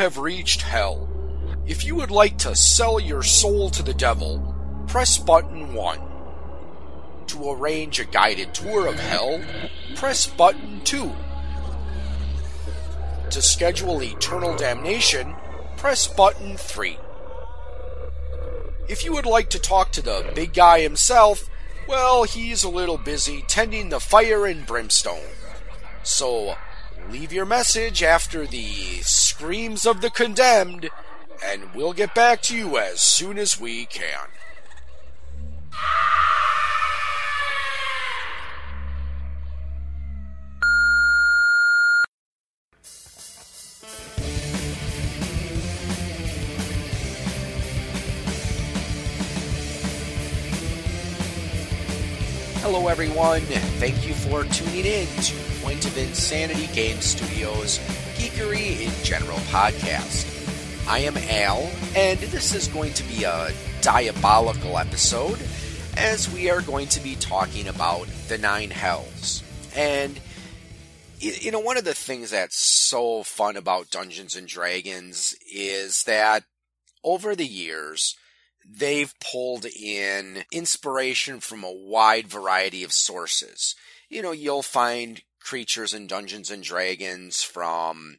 have reached hell. If you would like to sell your soul to the devil, press button 1. To arrange a guided tour of hell, press button 2. To schedule eternal damnation, press button 3. If you would like to talk to the big guy himself, well, he's a little busy tending the fire and brimstone. So, leave your message after the screams of the condemned, and we'll get back to you as soon as we can. Hello, everyone. Thank you for tuning in to Point of Insanity Game Studios In General podcast. I am Al, and this is going to be a diabolical episode as we are going to be talking about the Nine Hells. And you know, one of the things that's so fun about Dungeons and Dragons is that over the years, they've pulled in inspiration from a wide variety of sources. You know, you'll find creatures in Dungeons and Dragons from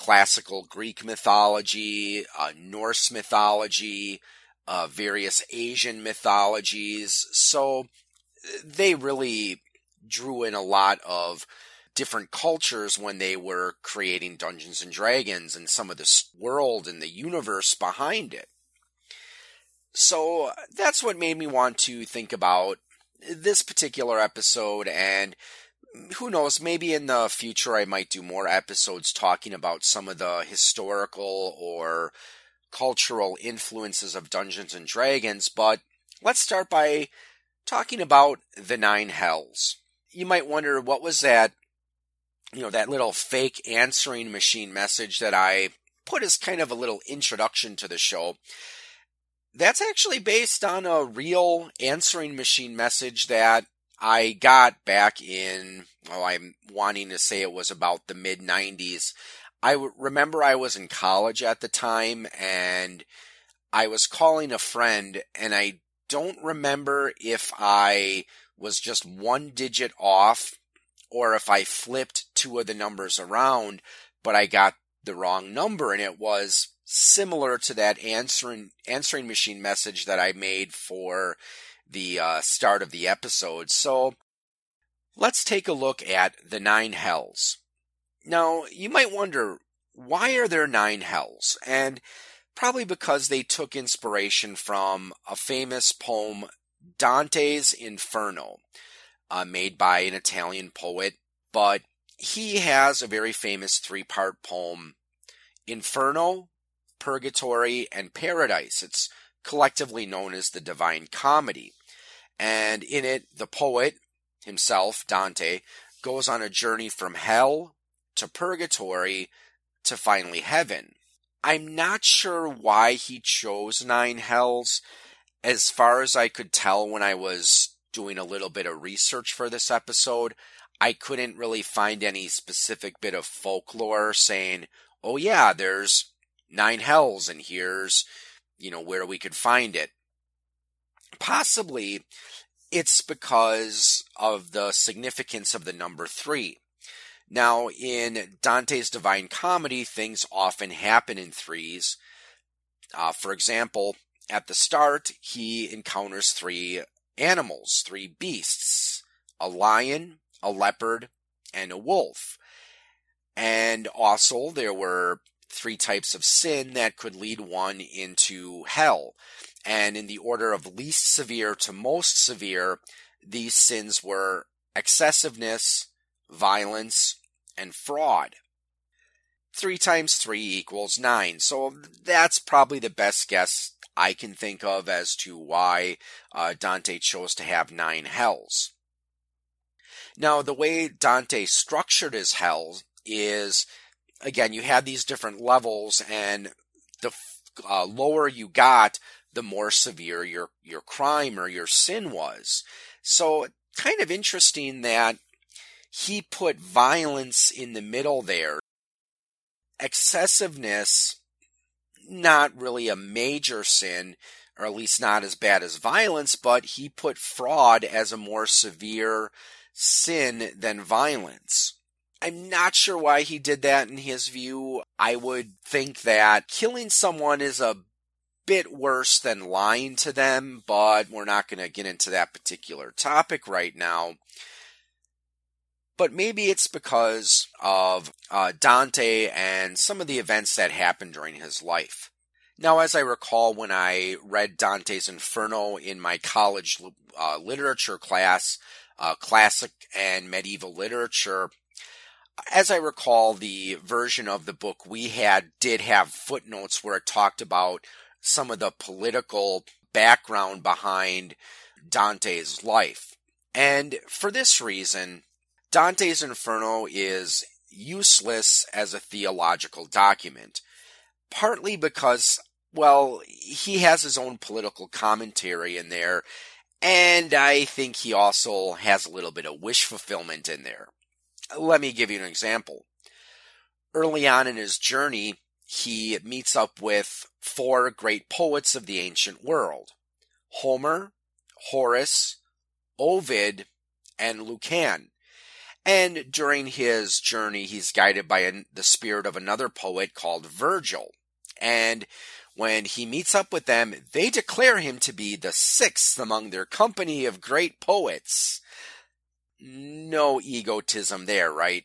classical Greek mythology, uh, Norse mythology, uh, various Asian mythologies. So they really drew in a lot of different cultures when they were creating Dungeons and Dragons and some of the world and the universe behind it. So that's what made me want to think about this particular episode and who knows, maybe in the future I might do more episodes talking about some of the historical or cultural influences of Dungeons and Dragons, but let's start by talking about the Nine Hells. You might wonder what was that, you know, that little fake answering machine message that I put as kind of a little introduction to the show. That's actually based on a real answering machine message that I got back in, well, I'm wanting to say it was about the mid 90s. I remember I was in college at the time and I was calling a friend and I don't remember if I was just one digit off or if I flipped two of the numbers around, but I got the wrong number and it was similar to that answering answering machine message that I made for the uh, start of the episode. So let's take a look at the nine hells. Now, you might wonder why are there nine hells? And probably because they took inspiration from a famous poem, Dante's Inferno, uh, made by an Italian poet. But he has a very famous three part poem, Inferno, Purgatory, and Paradise. It's collectively known as the Divine Comedy. And in it, the poet himself, Dante, goes on a journey from hell to purgatory to finally heaven. I'm not sure why he chose nine hells. As far as I could tell when I was doing a little bit of research for this episode, I couldn't really find any specific bit of folklore saying, oh yeah, there's nine hells and here's, you know, where we could find it. Possibly it's because of the significance of the number three. Now, in Dante's Divine Comedy, things often happen in threes. Uh, for example, at the start, he encounters three animals, three beasts a lion, a leopard, and a wolf. And also, there were three types of sin that could lead one into hell. And in the order of least severe to most severe, these sins were excessiveness, violence, and fraud. Three times three equals nine. So that's probably the best guess I can think of as to why uh, Dante chose to have nine hells. Now, the way Dante structured his hell is again, you had these different levels, and the uh, lower you got, the more severe your your crime or your sin was. So, kind of interesting that he put violence in the middle there. excessiveness, not really a major sin, or at least not as bad as violence, but he put fraud as a more severe sin than violence. I'm not sure why he did that in his view. I would think that killing someone is a bit worse than lying to them, but we're not going to get into that particular topic right now. But maybe it's because of uh, Dante and some of the events that happened during his life. Now, as I recall, when I read Dante's Inferno in my college uh, literature class, uh, classic and medieval literature, as I recall, the version of the book we had did have footnotes where it talked about some of the political background behind Dante's life. And for this reason, Dante's Inferno is useless as a theological document, partly because, well, he has his own political commentary in there, and I think he also has a little bit of wish fulfillment in there. Let me give you an example. Early on in his journey, he meets up with four great poets of the ancient world Homer, Horace, Ovid, and Lucan. And during his journey, he's guided by an, the spirit of another poet called Virgil. And when he meets up with them, they declare him to be the sixth among their company of great poets no egotism there, right?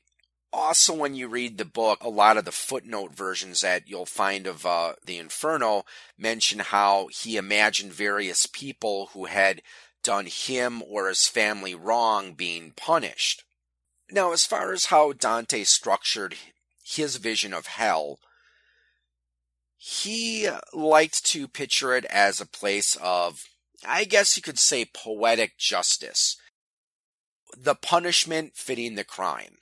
Also, when you read the book, a lot of the footnote versions that you'll find of uh, the Inferno mention how he imagined various people who had done him or his family wrong being punished. Now, as far as how Dante structured his vision of hell, he liked to picture it as a place of, I guess you could say, poetic justice the punishment fitting the crime.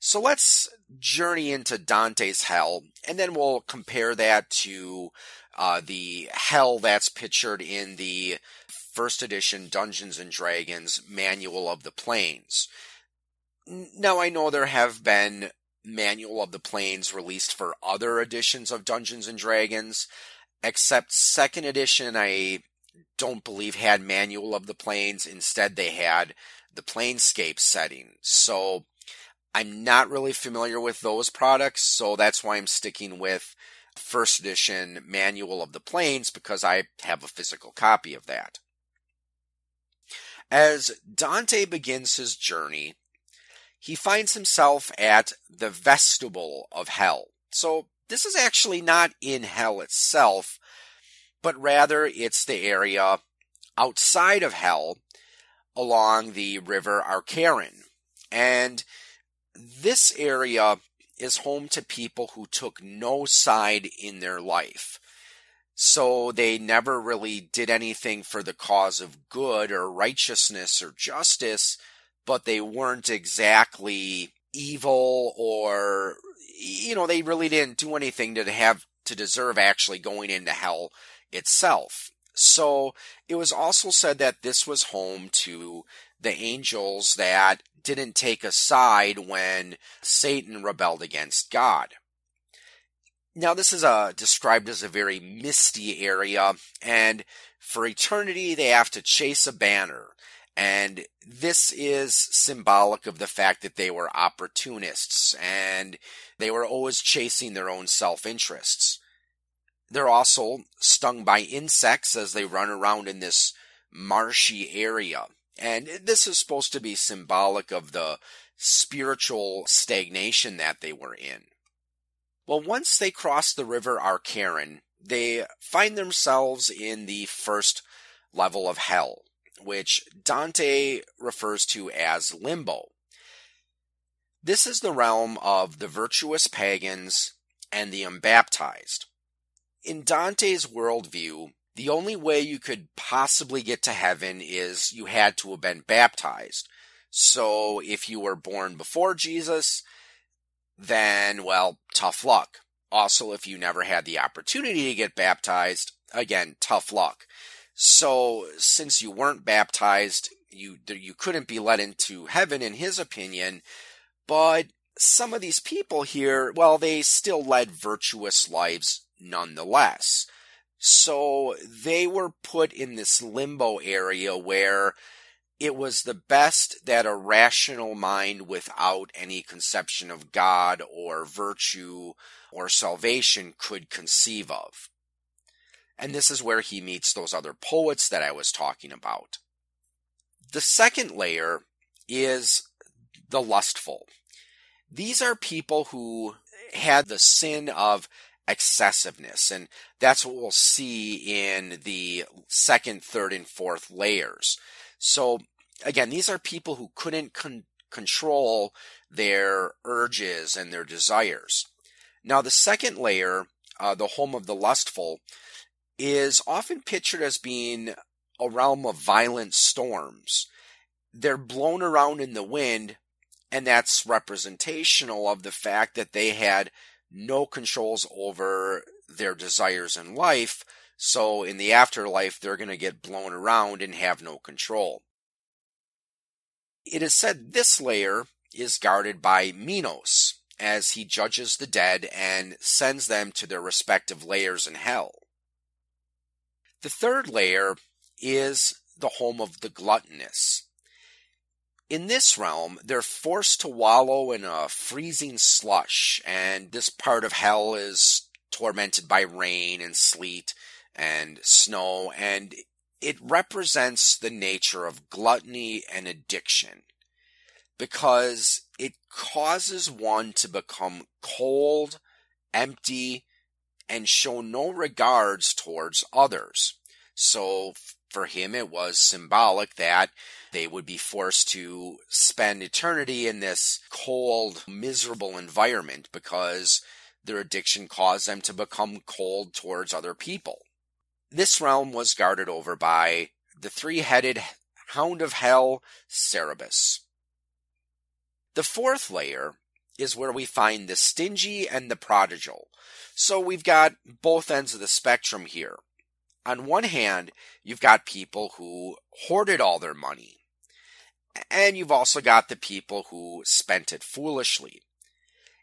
So let's journey into Dante's hell, and then we'll compare that to uh, the hell that's pictured in the first edition Dungeons and Dragons Manual of the Planes. Now, I know there have been Manual of the Planes released for other editions of Dungeons and Dragons, except second edition, I don't believe had Manual of the Planes. Instead, they had the Planescape setting. So I'm not really familiar with those products, so that's why I'm sticking with first edition Manual of the Planes because I have a physical copy of that. As Dante begins his journey, he finds himself at the vestibule of hell. So this is actually not in hell itself, but rather it's the area outside of hell along the river Acheron. And this area is home to people who took no side in their life. So they never really did anything for the cause of good or righteousness or justice, but they weren't exactly evil or, you know, they really didn't do anything to have to deserve actually going into hell itself. So it was also said that this was home to the angels that didn't take a side when Satan rebelled against God. Now, this is a, uh, described as a very misty area, and for eternity they have to chase a banner. And this is symbolic of the fact that they were opportunists and they were always chasing their own self interests. They're also stung by insects as they run around in this marshy area. And this is supposed to be symbolic of the spiritual stagnation that they were in. Well, once they cross the river Acheron, they find themselves in the first level of hell, which Dante refers to as limbo. This is the realm of the virtuous pagans and the unbaptized in Dante's worldview, the only way you could possibly get to heaven is you had to have been baptized. So if you were born before Jesus, then, well, tough luck. Also, if you never had the opportunity to get baptized, again, tough luck. So, since you weren't baptized, you you couldn't be let into heaven in his opinion, but some of these people here, well, they still led virtuous lives nonetheless. So they were put in this limbo area where it was the best that a rational mind without any conception of God or virtue or salvation could conceive of. And this is where he meets those other poets that I was talking about. The second layer is the lustful. These are people who had the sin of excessiveness, and that's what we'll see in the second, third, and fourth layers. So again, these are people who couldn't con- control their urges and their desires. Now, the second layer, uh, the home of the lustful, is often pictured as being a realm of violent storms. They're blown around in the wind, and that's representational of the fact that they had no controls over their desires in life. So in the afterlife, they're going to get blown around and have no control. It is said this layer is guarded by Minos as he judges the dead and sends them to their respective layers in hell. The third layer is the home of the gluttonous. In this realm, they're forced to wallow in a freezing slush, and this part of hell is tormented by rain and sleet and snow, and it represents the nature of gluttony and addiction because it causes one to become cold, empty, and show no regards towards others. So for him, it was symbolic that they would be forced to spend eternity in this cold, miserable environment because their addiction caused them to become cold towards other people. This realm was guarded over by the three headed hound of hell, Cerberus. The fourth layer is where we find the stingy and the prodigal. So we've got both ends of the spectrum here. On one hand, you've got people who hoarded all their money. And you've also got the people who spent it foolishly.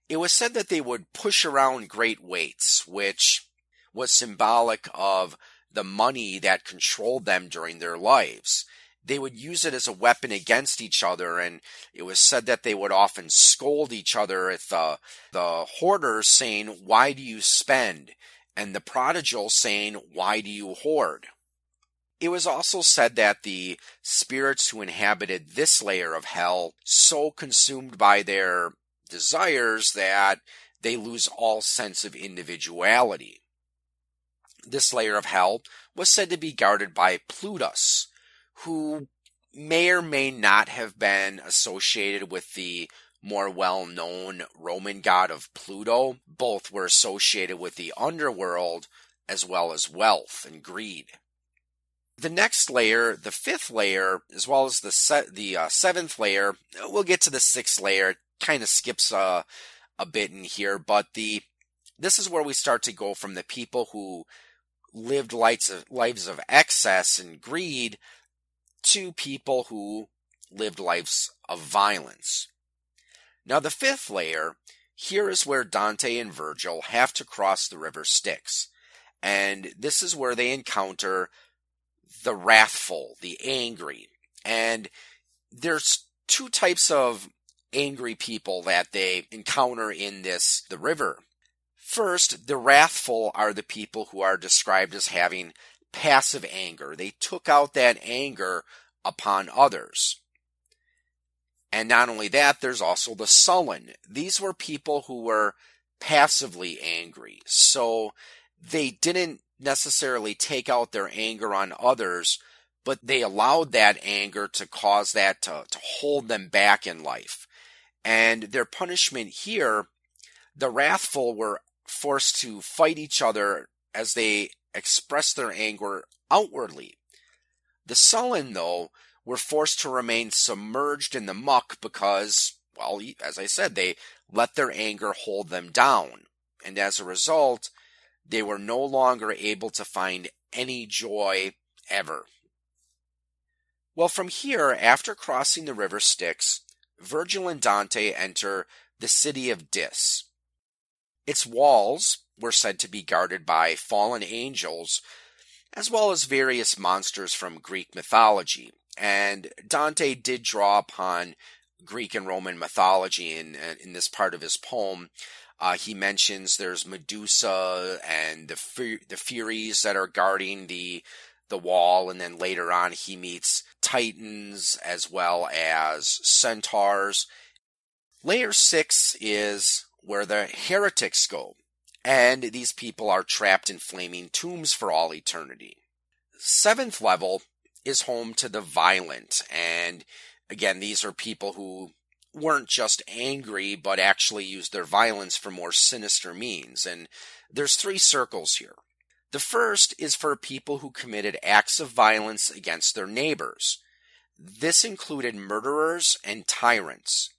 It was said that they would push around great weights, which was symbolic of the money that controlled them during their lives. They would use it as a weapon against each other, and it was said that they would often scold each other at the, uh, the hoarders saying, Why do you spend? And the prodigal saying, Why do you hoard? It was also said that the spirits who inhabited this layer of hell so consumed by their desires that they lose all sense of individuality. This layer of hell was said to be guarded by Plutus, who may or may not have been associated with the more well known Roman god of Pluto. Both were associated with the underworld as well as wealth and greed. The next layer, the fifth layer, as well as the se- the uh, seventh layer, we'll get to the sixth layer. Kind of skips uh, a bit in here, but the this is where we start to go from the people who lived lives of, lives of excess and greed to people who lived lives of violence. Now, the fifth layer, here is where Dante and Virgil have to cross the river Styx. And this is where they encounter the wrathful, the angry. And there's two types of angry people that they encounter in this, the river. First, the wrathful are the people who are described as having passive anger. They took out that anger upon others. And not only that, there's also the sullen. These were people who were passively angry. So they didn't necessarily take out their anger on others, but they allowed that anger to cause that to, to hold them back in life. And their punishment here, the wrathful were forced to fight each other as they expressed their anger outwardly. The sullen, though, were forced to remain submerged in the muck because, well, as I said, they let their anger hold them down. And as a result, they were no longer able to find any joy ever. Well, from here, after crossing the river Styx, Virgil and Dante enter the city of Dis. Its walls were said to be guarded by fallen angels, as well as various monsters from Greek mythology. And Dante did draw upon Greek and Roman mythology in, in this part of his poem. Uh, he mentions there's Medusa and the the Furies that are guarding the the wall, and then later on he meets Titans as well as centaurs. Layer six is where the heretics go, and these people are trapped in flaming tombs for all eternity. Seventh level is home to the violent, and again, these are people who weren't just angry, but actually used their violence for more sinister means. And there's three circles here. The first is for people who committed acts of violence against their neighbors. This included murderers and tyrants.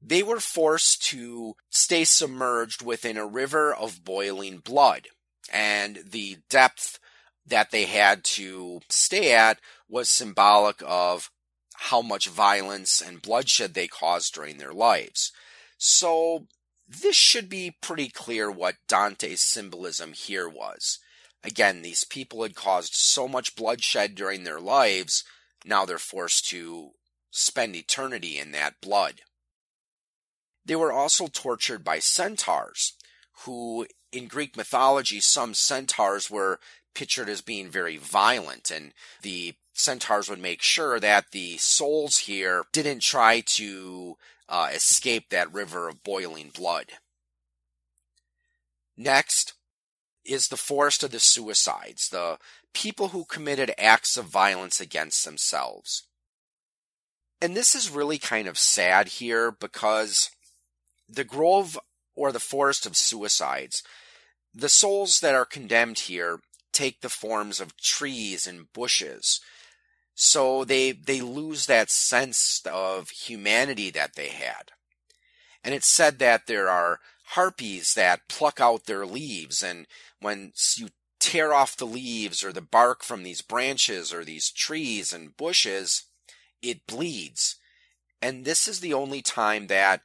They were forced to stay submerged within a river of boiling blood, and the depth that they had to stay at was symbolic of how much violence and bloodshed they caused during their lives. So, this should be pretty clear what Dante's symbolism here was. Again, these people had caused so much bloodshed during their lives, now they're forced to spend eternity in that blood. They were also tortured by centaurs, who in Greek mythology, some centaurs were pictured as being very violent, and the centaurs would make sure that the souls here didn't try to uh, escape that river of boiling blood. Next is the forest of the suicides, the people who committed acts of violence against themselves. And this is really kind of sad here because the grove or the forest of suicides, the souls that are condemned here take the forms of trees and bushes. So they, they lose that sense of humanity that they had. And it's said that there are harpies that pluck out their leaves, and when you tear off the leaves or the bark from these branches or these trees and bushes, it bleeds. And this is the only time that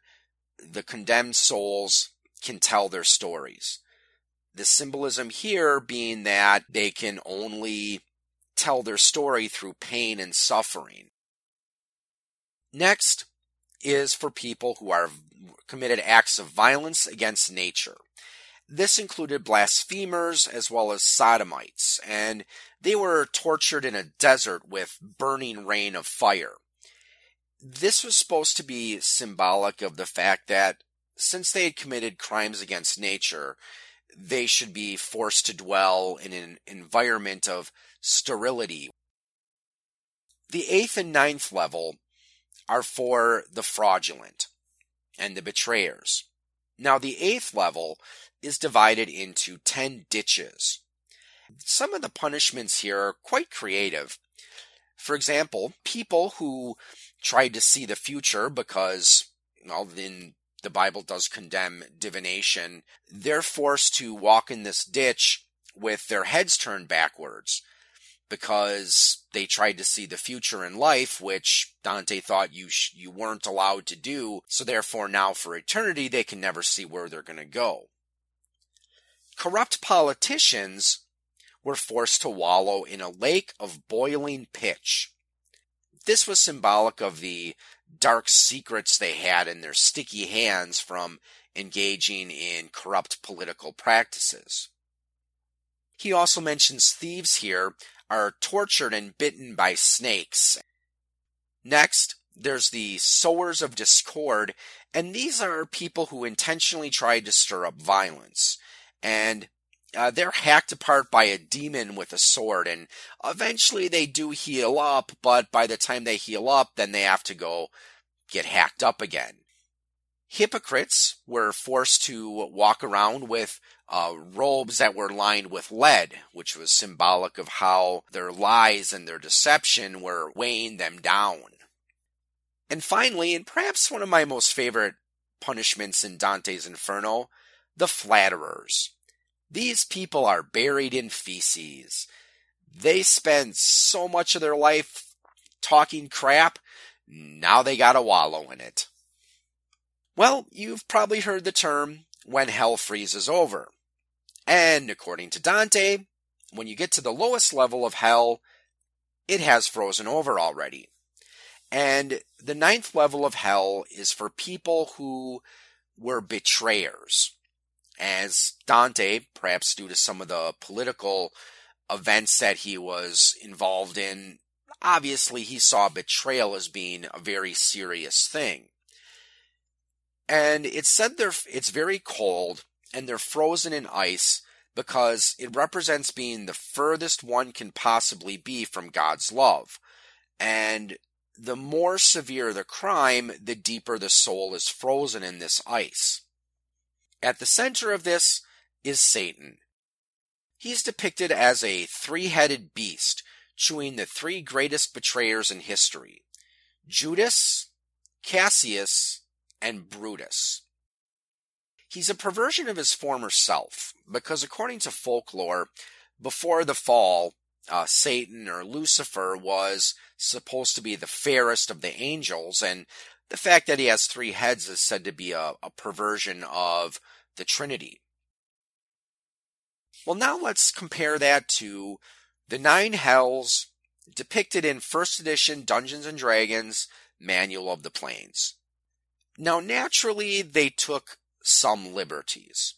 the condemned souls can tell their stories. The symbolism here being that they can only tell their story through pain and suffering. Next is for people who are committed acts of violence against nature. This included blasphemers as well as sodomites, and they were tortured in a desert with burning rain of fire. This was supposed to be symbolic of the fact that since they had committed crimes against nature, they should be forced to dwell in an environment of sterility. The eighth and ninth level are for the fraudulent and the betrayers. Now, the eighth level is divided into 10 ditches. Some of the punishments here are quite creative. For example, people who tried to see the future because, well, in the Bible does condemn divination, they're forced to walk in this ditch with their heads turned backwards because they tried to see the future in life, which Dante thought you sh- you weren't allowed to do. So therefore, now for eternity, they can never see where they're going to go. Corrupt politicians were forced to wallow in a lake of boiling pitch. This was symbolic of the dark secrets they had in their sticky hands from engaging in corrupt political practices. He also mentions thieves here are tortured and bitten by snakes. Next, there's the sowers of discord, and these are people who intentionally try to stir up violence. And uh, they're hacked apart by a demon with a sword, and eventually they do heal up, but by the time they heal up, then they have to go get hacked up again. Hypocrites were forced to walk around with uh, robes that were lined with lead, which was symbolic of how their lies and their deception were weighing them down. And finally, and perhaps one of my most favorite punishments in Dante's Inferno, the flatterers. These people are buried in feces. They spend so much of their life talking crap, now they gotta wallow in it. Well, you've probably heard the term when hell freezes over. And according to Dante, when you get to the lowest level of hell, it has frozen over already. And the ninth level of hell is for people who were betrayers. As Dante, perhaps due to some of the political events that he was involved in, obviously he saw betrayal as being a very serious thing. And it's said they're, it's very cold and they're frozen in ice because it represents being the furthest one can possibly be from God's love. And the more severe the crime, the deeper the soul is frozen in this ice. At the center of this is Satan. He's depicted as a three headed beast, chewing the three greatest betrayers in history Judas, Cassius, and Brutus. He's a perversion of his former self, because according to folklore, before the fall, uh, Satan or Lucifer was supposed to be the fairest of the angels, and the fact that he has three heads is said to be a, a perversion of the Trinity. Well, now let's compare that to the nine hells depicted in first edition Dungeons and Dragons Manual of the Planes. Now, naturally, they took some liberties.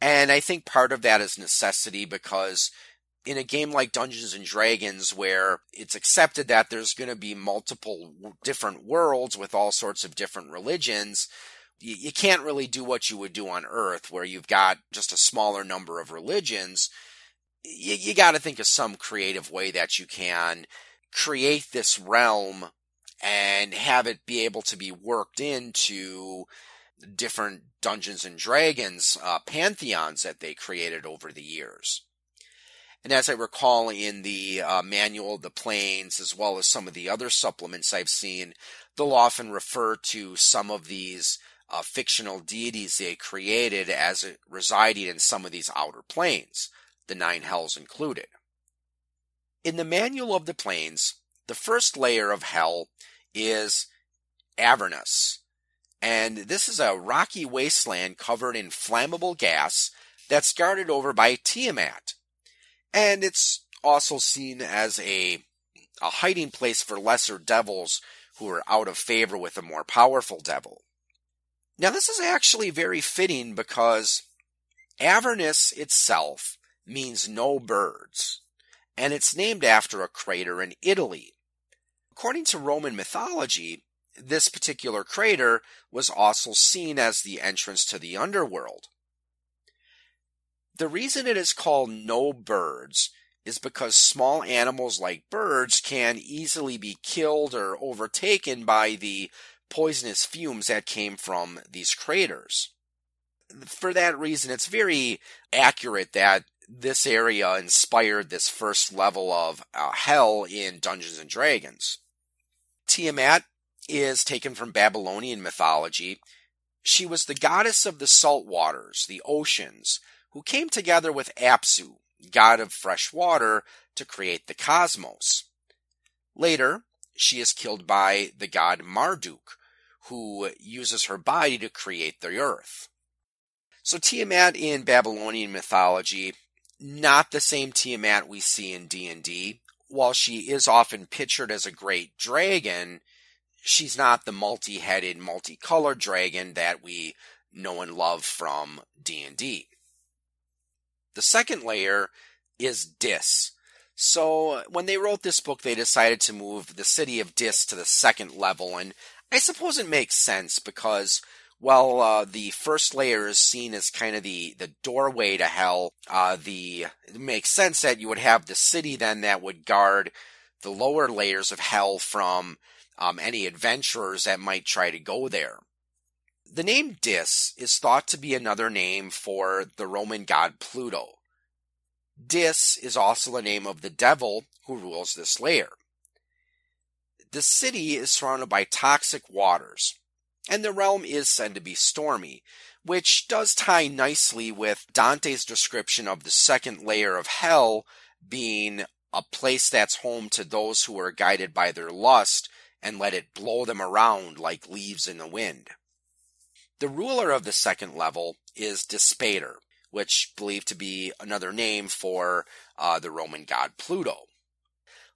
And I think part of that is necessity because in a game like Dungeons and Dragons, where it's accepted that there's going to be multiple different worlds with all sorts of different religions, you, you can't really do what you would do on Earth, where you've got just a smaller number of religions. You, you got to think of some creative way that you can create this realm and have it be able to be worked into different Dungeons and Dragons uh, pantheons that they created over the years. And as I recall in the uh, manual of the planes, as well as some of the other supplements I've seen, they'll often refer to some of these uh, fictional deities they created as residing in some of these outer planes, the nine hells included. In the manual of the planes, the first layer of hell is Avernus. And this is a rocky wasteland covered in flammable gas that's guarded over by Tiamat. And it's also seen as a, a hiding place for lesser devils who are out of favor with a more powerful devil. Now, this is actually very fitting because Avernus itself means no birds, and it's named after a crater in Italy. According to Roman mythology, this particular crater was also seen as the entrance to the underworld. The reason it is called no birds is because small animals like birds can easily be killed or overtaken by the poisonous fumes that came from these craters. For that reason, it's very accurate that this area inspired this first level of uh, hell in Dungeons and Dragons. Tiamat is taken from Babylonian mythology. She was the goddess of the salt waters, the oceans, who came together with Apsu, god of fresh water, to create the cosmos. Later, she is killed by the god Marduk, who uses her body to create the earth. So Tiamat in Babylonian mythology, not the same Tiamat we see in D&D. While she is often pictured as a great dragon, she's not the multi-headed, multicolored dragon that we know and love from D&D. The second layer is Dis. So when they wrote this book, they decided to move the city of Dis to the second level, and I suppose it makes sense because while uh, the first layer is seen as kind of the, the doorway to hell, uh, the it makes sense that you would have the city then that would guard the lower layers of hell from um, any adventurers that might try to go there. The name Dis is thought to be another name for the Roman god Pluto. Dis is also the name of the devil who rules this layer. The city is surrounded by toxic waters, and the realm is said to be stormy, which does tie nicely with Dante's description of the second layer of hell being a place that's home to those who are guided by their lust and let it blow them around like leaves in the wind. The ruler of the second level is Dispater, which believed to be another name for uh, the Roman god Pluto.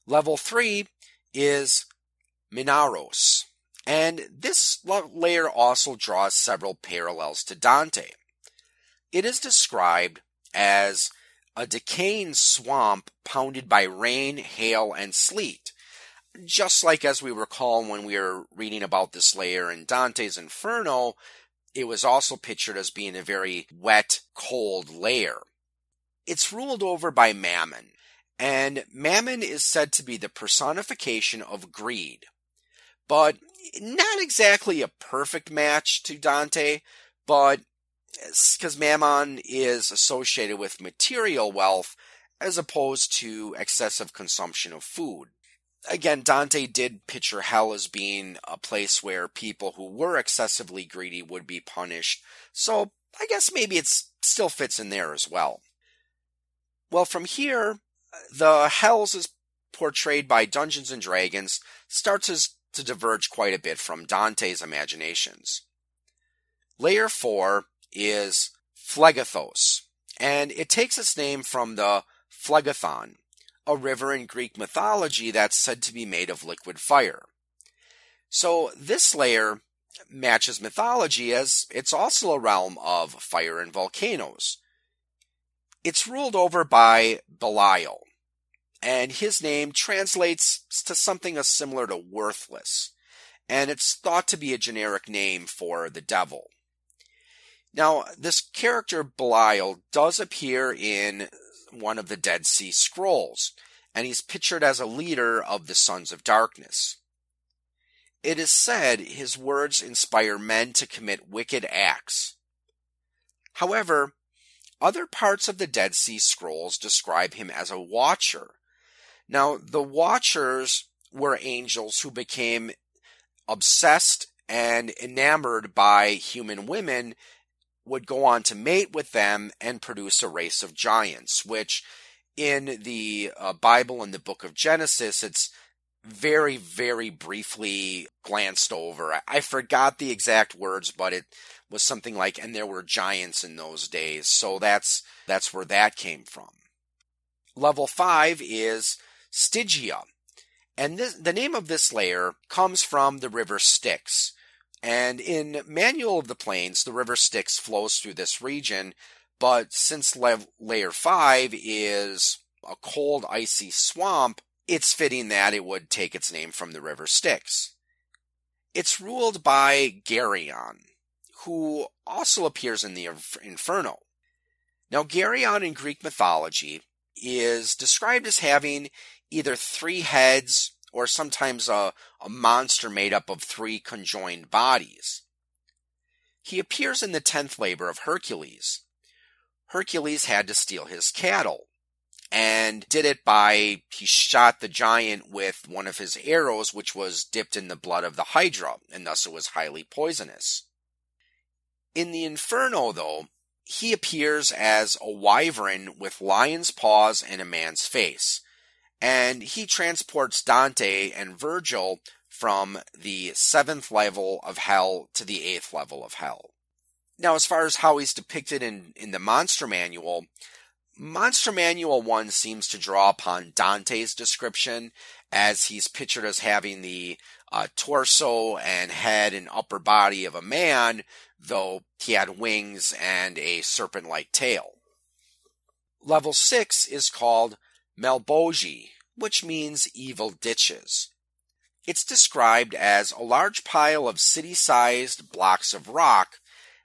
Level 3 is Minauros, and this layer also draws several parallels to Dante. It is described as a decaying swamp pounded by rain, hail, and sleet. Just like as we recall when we were reading about this layer in Dante's Inferno, it was also pictured as being a very wet, cold layer. It's ruled over by Mammon, and Mammon is said to be the personification of greed. But not exactly a perfect match to Dante, but because Mammon is associated with material wealth as opposed to excessive consumption of food. Again, Dante did picture hell as being a place where people who were excessively greedy would be punished, so I guess maybe it still fits in there as well. Well, from here, the hells as portrayed by Dungeons and Dragons starts to diverge quite a bit from Dante's imaginations. Layer 4 is Phlegethos, and it takes its name from the Phlegethon, a river in Greek mythology that's said to be made of liquid fire. So this layer matches mythology as it's also a realm of fire and volcanoes. It's ruled over by Belial, and his name translates to something similar to worthless, and it's thought to be a generic name for the devil. Now, this character Belial does appear in one of the Dead Sea Scrolls, and he's pictured as a leader of the Sons of Darkness. It is said his words inspire men to commit wicked acts. However, other parts of the Dead Sea Scrolls describe him as a watcher. Now, the watchers were angels who became obsessed and enamored by human women would go on to mate with them and produce a race of giants, which in the uh, Bible and the book of Genesis, it's very, very briefly glanced over. I, I forgot the exact words, but it was something like, and there were giants in those days. So that's, that's where that came from. Level five is Stygia. And this, the name of this layer comes from the river Styx. And in Manual of the Planes, the river Styx flows through this region, but since layer 5 is a cold, icy swamp, it's fitting that it would take its name from the river Styx. It's ruled by Geryon, who also appears in the Inferno. Now, Geryon in Greek mythology is described as having either three heads or sometimes a, a monster made up of three conjoined bodies. He appears in the tenth labor of Hercules. Hercules had to steal his cattle and did it by he shot the giant with one of his arrows, which was dipped in the blood of the Hydra, and thus it was highly poisonous. In the Inferno, though, he appears as a wyvern with lion's paws and a man's face and he transports Dante and Virgil from the seventh level of hell to the eighth level of hell. Now, as far as how he's depicted in, in the Monster Manual, Monster Manual 1 seems to draw upon Dante's description, as he's pictured as having the uh, torso and head and upper body of a man, though he had wings and a serpent like tail. Level 6 is called Malbolge, which means evil ditches. It's described as a large pile of city sized blocks of rock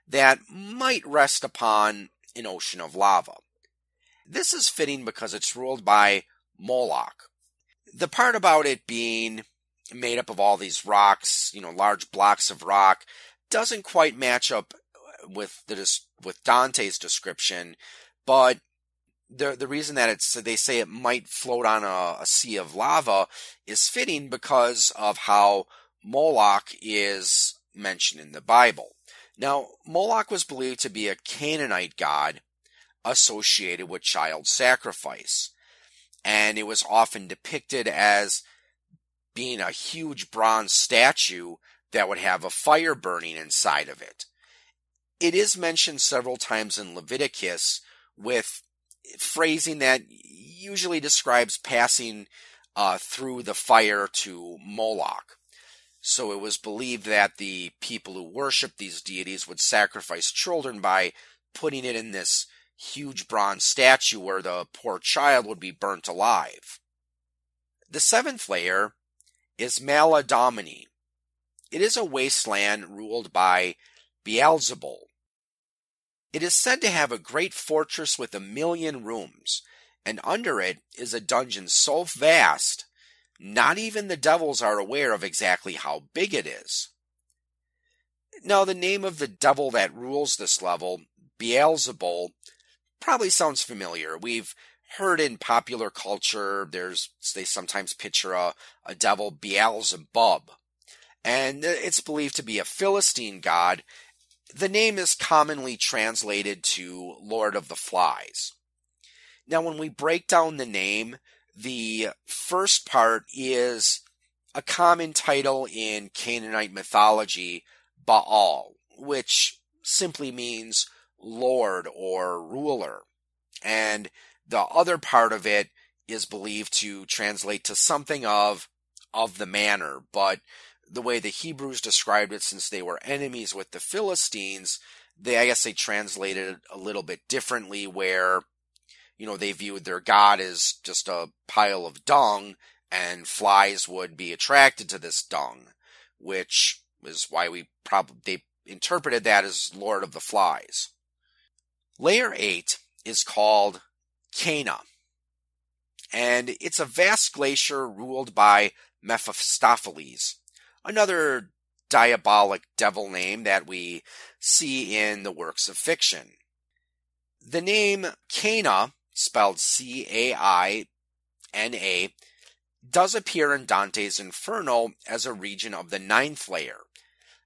that might rest upon an ocean of lava. This is fitting because it's ruled by Moloch. The part about it being made up of all these rocks, you know, large blocks of rock, doesn't quite match up with the with Dante's description, but the the reason that it's they say it might float on a, a sea of lava is fitting because of how Moloch is mentioned in the Bible. Now, Moloch was believed to be a Canaanite god associated with child sacrifice, and it was often depicted as being a huge bronze statue that would have a fire burning inside of it. it is mentioned several times in Leviticus with phrasing that usually describes passing uh, through the fire to Moloch. So it was believed that the people who worshiped these deities would sacrifice children by putting it in this huge bronze statue where the poor child would be burnt alive. The seventh layer is Maladomini. It is a wasteland ruled by Beelzebul. It is said to have a great fortress with a million rooms, and under it is a dungeon so vast not even the devils are aware of exactly how big it is. Now, the name of the devil that rules this level, Beelzebul, probably sounds familiar. We've heard in popular culture, there's, they sometimes picture a, a devil Beelzebub. And uh, it's believed to be a Philistine god. The name is commonly translated to Lord of the Flies. Now, when we break down the name, the first part is a common title in Canaanite mythology, Baal, which simply means Lord or ruler. And the other part of it is believed to translate to something of of the manner, but the way the Hebrews described it, since they were enemies with the Philistines, they I guess they translated it a little bit differently, where you know, they viewed their god as just a pile of dung, and flies would be attracted to this dung, which is why we probably they interpreted that as Lord of the Flies. Layer 8 is called Caina, and it's a vast glacier ruled by Mephistopheles, another diabolic devil name that we see in the works of fiction. The name Caina spelled C A I N A, does appear in Dante's Inferno as a region of the ninth layer.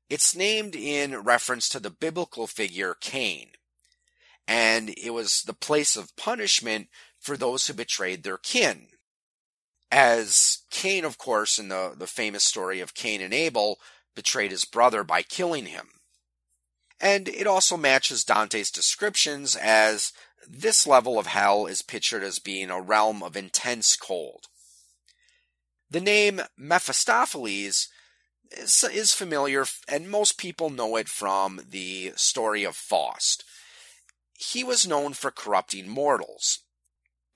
It's named in reference to the biblical figure Cain, and it was the place of punishment for those who betrayed their kin. As Cain, of course, in the, the famous story of Cain and Abel, betrayed his brother by killing him. And it also matches Dante's descriptions as this level of hell is pictured as being a realm of intense cold. The name Mephistopheles is, is, familiar, and most people know it from the story of Faust. He was known for corrupting mortals.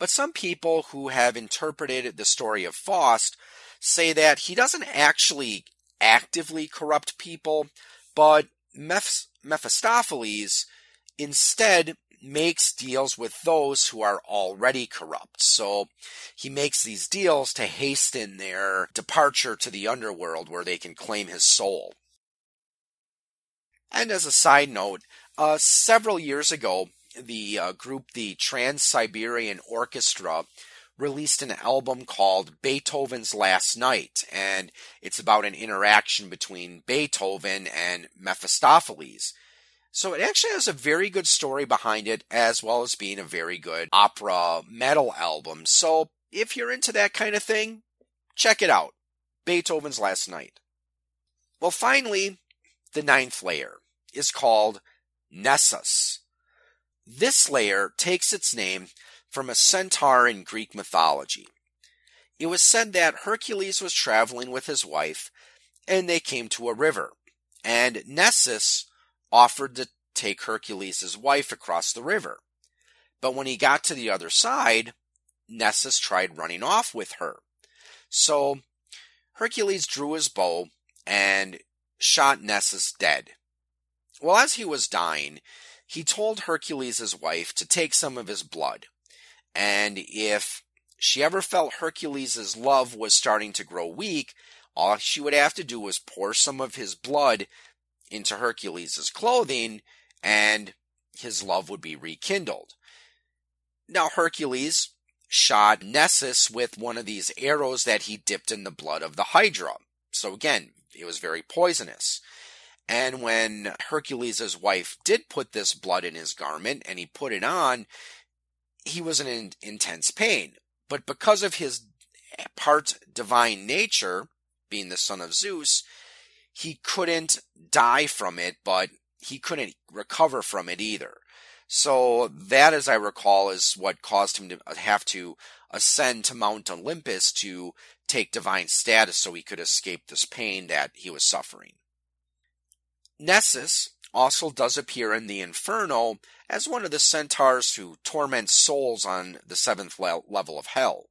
But some people who have interpreted the story of Faust say that he doesn't actually actively corrupt people, but Meph- Mephistopheles instead makes deals with those who are already corrupt. So he makes these deals to hasten their departure to the underworld where they can claim his soul. And as a side note, uh, several years ago, the uh, group, the Trans Siberian Orchestra, released an album called Beethoven's Last Night, and it's about an interaction between Beethoven and Mephistopheles. So it actually has a very good story behind it, as well as being a very good opera metal album. So if you're into that kind of thing, check it out. Beethoven's Last Night. Well, finally, the ninth layer is called Nessus. This layer takes its name from a centaur in Greek mythology. It was said that Hercules was traveling with his wife and they came to a river, and Nessus offered to take Hercules' wife across the river. But when he got to the other side, Nessus tried running off with her. So Hercules drew his bow and shot Nessus dead. Well, as he was dying, he told Hercules' wife to take some of his blood. And if she ever felt Hercules' love was starting to grow weak, all she would have to do was pour some of his blood into Hercules' clothing and his love would be rekindled. Now, Hercules shot Nessus with one of these arrows that he dipped in the blood of the Hydra. So again, it was very poisonous. And when Hercules' wife did put this blood in his garment and he put it on, he was in intense pain. But because of his part divine nature, being the son of Zeus, he couldn't die from it, but he couldn't recover from it either. So that, as I recall, is what caused him to have to ascend to Mount Olympus to take divine status so he could escape this pain that he was suffering. Nessus also does appear in the Inferno as one of the centaurs who torment souls on the seventh le- level of hell.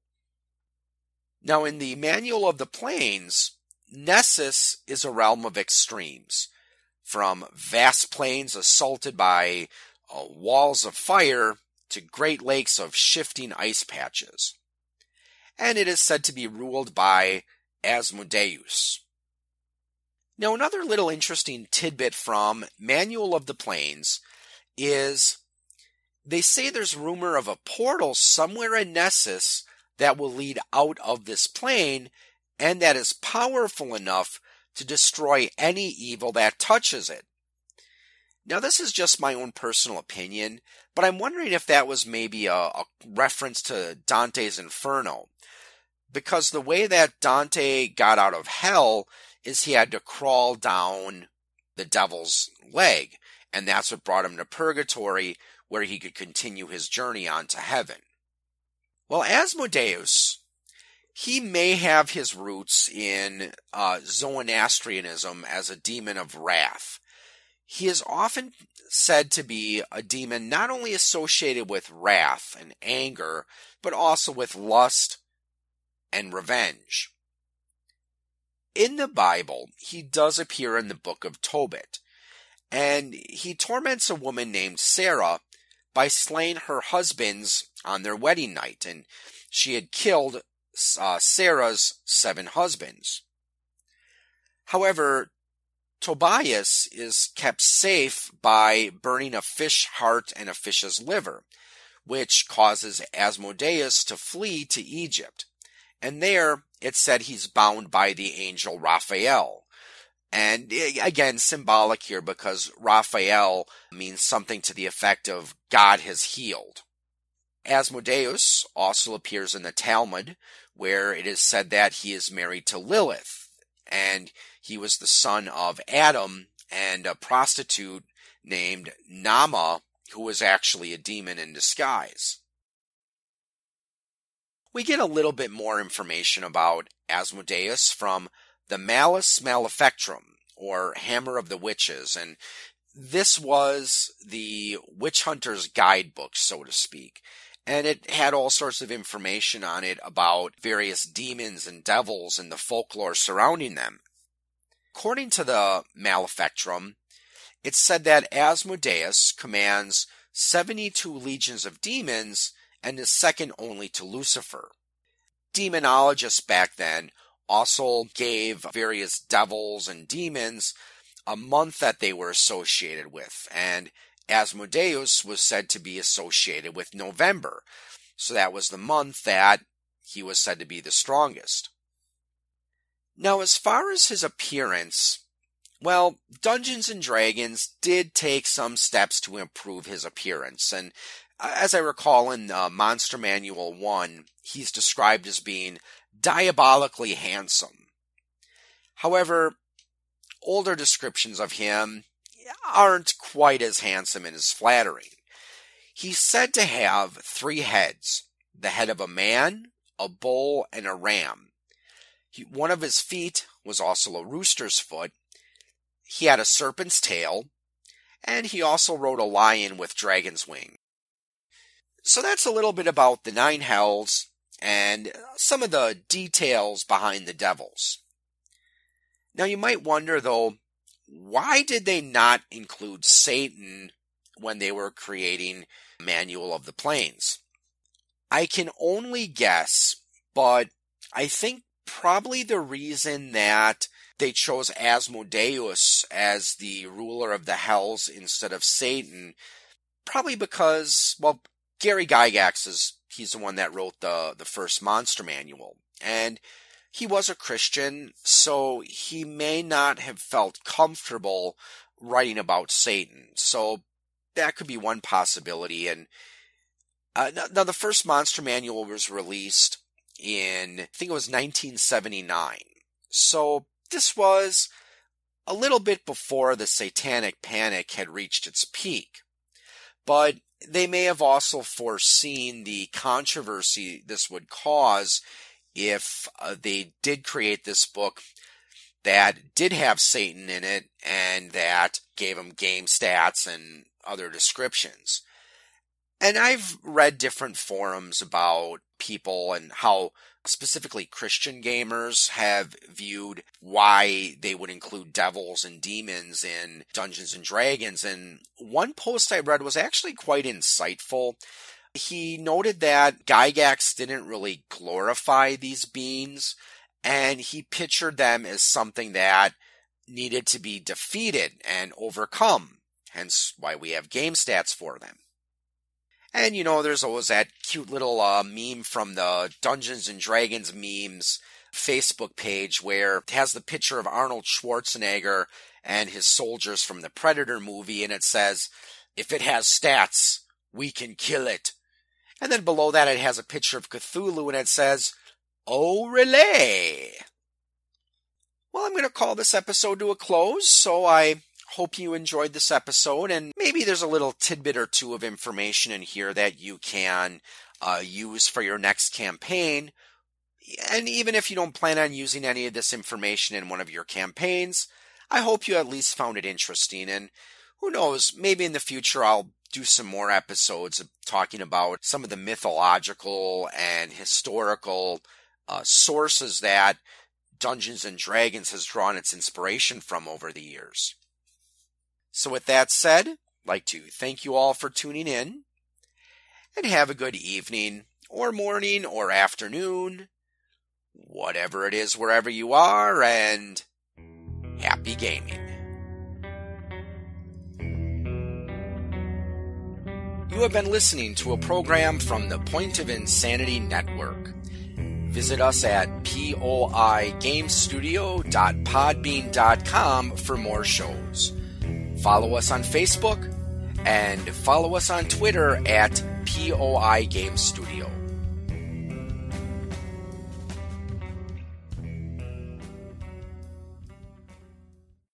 Now, in the Manual of the Planes, Nessus is a realm of extremes, from vast plains assaulted by uh, walls of fire to great lakes of shifting ice patches. And it is said to be ruled by Asmodeus. Now, another little interesting tidbit from Manual of the Planes is they say there's rumor of a portal somewhere in Nessus that will lead out of this plane and that is powerful enough to destroy any evil that touches it. Now, this is just my own personal opinion, but I'm wondering if that was maybe a, a, reference to Dante's Inferno. Because the way that Dante got out of hell is he had to crawl down the devil's leg, and that's what brought him to purgatory, where he could continue his journey on to heaven. Well, Asmodeus, he may have his roots in uh, Zoroastrianism as a demon of wrath. He is often said to be a demon not only associated with wrath and anger, but also with lust and revenge. In the Bible, he does appear in the book of Tobit, and he torments a woman named Sarah by slaying her husbands on their wedding night, and she had killed uh, Sarah's seven husbands. However, Tobias is kept safe by burning a fish heart and a fish's liver, which causes Asmodeus to flee to Egypt. And there, it said he's bound by the angel Raphael. And eh, again, symbolic here because Raphael means something to the effect of God has healed. Asmodeus also appears in the Talmud, where it is said that he is married to Lilith, and he was the son of Adam and a prostitute named Naamah, who was actually a demon in disguise. We get a little bit more information about Asmodeus from the Malleus Maleficarum, or Hammer of the Witches, and this was the witch hunter's guidebook, so to speak. And it had all sorts of information on it about various demons and devils and the folklore surrounding them. According to the Maleficarum, it said that Asmodeus commands 72 legions of demons and is second only to Lucifer. Demonologists back then also gave various devils and demons a month that they were associated with, and Asmodeus was said to be associated with November. So that was the month that he was said to be the strongest. Now, as far as his appearance, well, Dungeons and Dragons did take some steps to improve his appearance, and as I recall in uh, Monster Manual 1, he's described as being diabolically handsome. However, older descriptions of him aren't quite as handsome and as flattering. He's said to have three heads the head of a man, a bull, and a ram. He, one of his feet was also a rooster's foot. He had a serpent's tail, and he also rode a lion with dragon's wing. So that's a little bit about the nine hells and uh, some of the details behind the devils. Now you might wonder though, why did they not include Satan when they were creating Manual of the Planes? I can only guess, but I think probably the reason that they chose Asmodeus as the ruler of the hells instead of Satan, probably because, well, Gary Gygax is he's the one that wrote the the first monster manual and he was a Christian, so he may not have felt comfortable writing about Satan. So that could be one possibility. And uh, now, the first monster manual was released in, I think it was 1979. So this was a little bit before the satanic panic had reached its peak. But they may have also foreseen the controversy this would cause if uh, they did create this book that did have Satan in it and that gave him game stats and other descriptions. And I've read different forums about people and how specifically Christian gamers have viewed why they would include devils and demons in Dungeons and Dragons. And one post I read was actually quite insightful. He noted that Gygax didn't really glorify these beings, and he pictured them as something that needed to be defeated and overcome, hence why we have game stats for them. And you know, there's always that cute little uh, meme from the Dungeons and Dragons memes Facebook page where it has the picture of Arnold Schwarzenegger and his soldiers from the Predator movie, and it says, "If it has stats, we can kill it." And then below that, it has a picture of Cthulhu, and it says, "Oh, relay." Well, I'm going to call this episode to a close, so I hope you enjoyed this episode and maybe there's a little tidbit or two of information in here that you can uh, use for your next campaign. And even if you don't plan on using any of this information in one of your campaigns, I hope you at least found it interesting. And who knows, maybe in the future I'll do some more episodes talking about some of the mythological and historical uh, sources that Dungeons and Dragons has drawn its inspiration from over the years. So, with that said, I'd like to thank you all for tuning in and have a good evening, or morning, or afternoon, whatever it is, wherever you are, and happy gaming. You have been listening to a program from the Point of Insanity Network. Visit us at poigamestudio.podbean.com for more shows. Follow us on Facebook and follow us on Twitter at POI Game Studio.